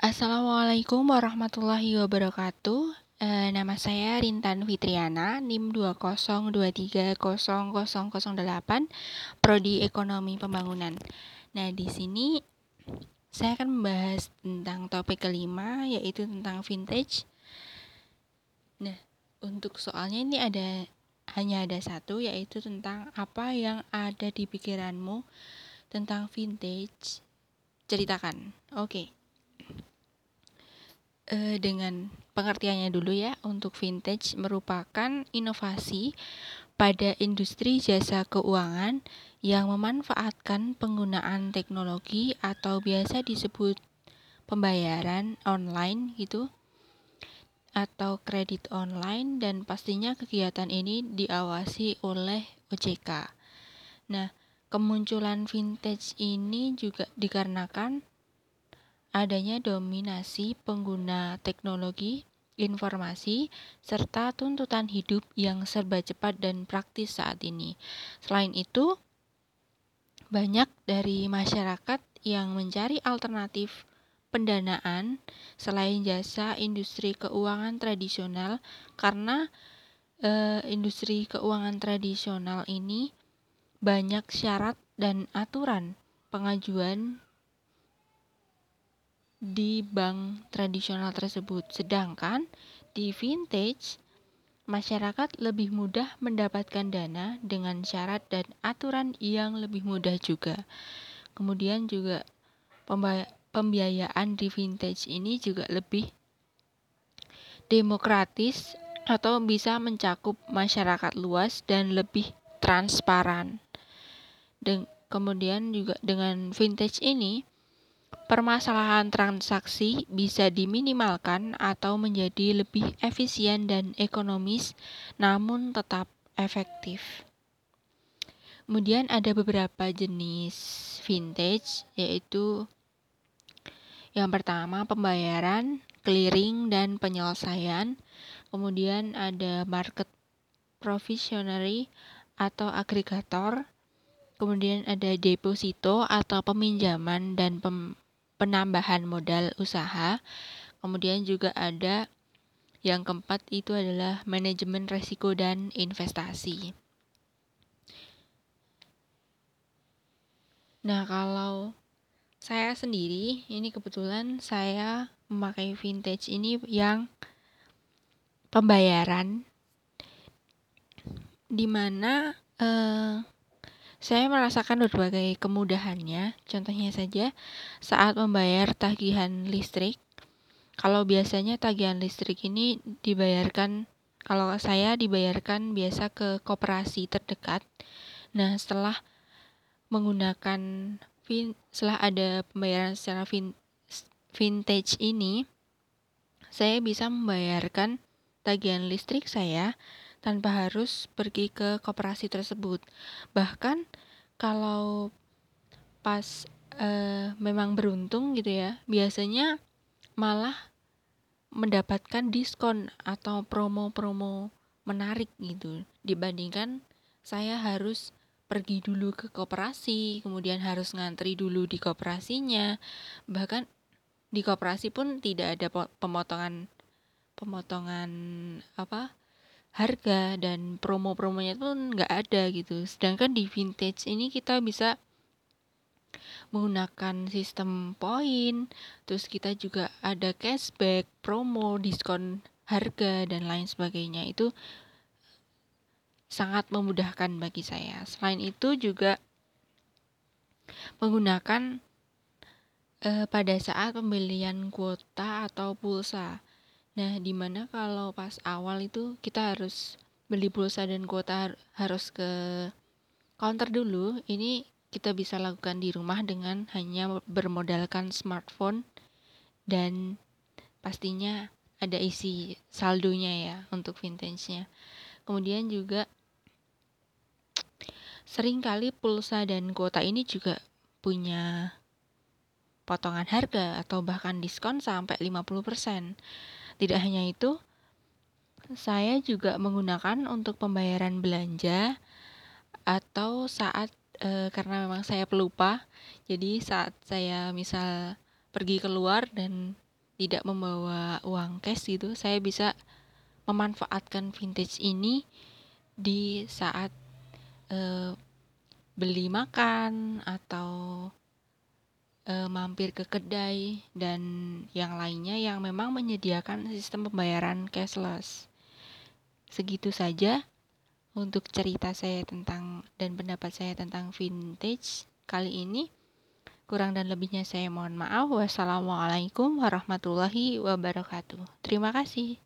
Assalamualaikum warahmatullahi wabarakatuh. Eh, nama saya Rintan Fitriana, NIM 202300008, Prodi Ekonomi Pembangunan. Nah, di sini saya akan membahas tentang topik kelima, yaitu tentang vintage. Nah, untuk soalnya ini ada hanya ada satu, yaitu tentang apa yang ada di pikiranmu tentang vintage. Ceritakan. Oke. Okay uh, dengan pengertiannya dulu ya, untuk vintage merupakan inovasi pada industri jasa keuangan yang memanfaatkan penggunaan teknologi atau biasa disebut pembayaran online gitu atau kredit online dan pastinya kegiatan ini diawasi oleh OJK. Nah, kemunculan vintage ini juga dikarenakan adanya dominasi pengguna teknologi informasi, serta tuntutan hidup yang serba cepat dan praktis saat ini. Selain itu, banyak dari masyarakat yang mencari alternatif pendanaan selain jasa industri keuangan tradisional karena e, industri keuangan tradisional ini banyak syarat dan aturan pengajuan di bank tradisional tersebut. Sedangkan di vintage, masyarakat lebih mudah mendapatkan dana dengan syarat dan aturan yang lebih mudah juga. Kemudian juga pembiayaan di vintage ini juga lebih demokratis atau bisa mencakup masyarakat luas dan lebih transparan. Dan kemudian juga dengan vintage ini permasalahan transaksi bisa diminimalkan atau menjadi lebih efisien dan ekonomis, namun tetap efektif. Kemudian ada beberapa jenis vintage, yaitu yang pertama pembayaran, clearing, dan penyelesaian. Kemudian ada market provisionary atau agregator. Kemudian ada deposito atau peminjaman dan pem penambahan modal usaha. Kemudian juga ada yang keempat itu adalah manajemen resiko dan investasi. Nah, kalau saya sendiri, ini kebetulan saya memakai vintage ini yang pembayaran di mana eh, saya merasakan berbagai kemudahannya, contohnya saja saat membayar tagihan listrik. Kalau biasanya tagihan listrik ini dibayarkan, kalau saya dibayarkan biasa ke koperasi terdekat. Nah, setelah menggunakan vin, setelah ada pembayaran secara vin, vintage ini, saya bisa membayarkan tagihan listrik saya tanpa harus pergi ke koperasi tersebut. Bahkan kalau pas uh, memang beruntung gitu ya, biasanya malah mendapatkan diskon atau promo-promo menarik gitu dibandingkan saya harus pergi dulu ke koperasi, kemudian harus ngantri dulu di koperasinya. Bahkan di koperasi pun tidak ada pemotongan pemotongan apa harga dan promo-promonya pun nggak ada gitu. Sedangkan di vintage ini kita bisa menggunakan sistem poin, terus kita juga ada cashback, promo, diskon harga dan lain sebagainya. Itu sangat memudahkan bagi saya. Selain itu juga menggunakan eh, pada saat pembelian kuota atau pulsa. Nah, di mana kalau pas awal itu kita harus beli pulsa dan kuota harus ke counter dulu. Ini kita bisa lakukan di rumah dengan hanya bermodalkan smartphone dan pastinya ada isi saldonya ya untuk vintage-nya. Kemudian juga sering kali pulsa dan kuota ini juga punya potongan harga atau bahkan diskon sampai 50%. Tidak hanya itu, saya juga menggunakan untuk pembayaran belanja atau saat e, karena memang saya pelupa. Jadi saat saya misal pergi keluar dan tidak membawa uang cash gitu, saya bisa memanfaatkan vintage ini di saat uh, beli makan atau uh, mampir ke kedai dan yang lainnya yang memang menyediakan sistem pembayaran cashless. Segitu saja untuk cerita saya tentang dan pendapat saya tentang vintage kali ini. Kurang dan lebihnya saya mohon maaf. Wassalamualaikum warahmatullahi wabarakatuh. Terima kasih.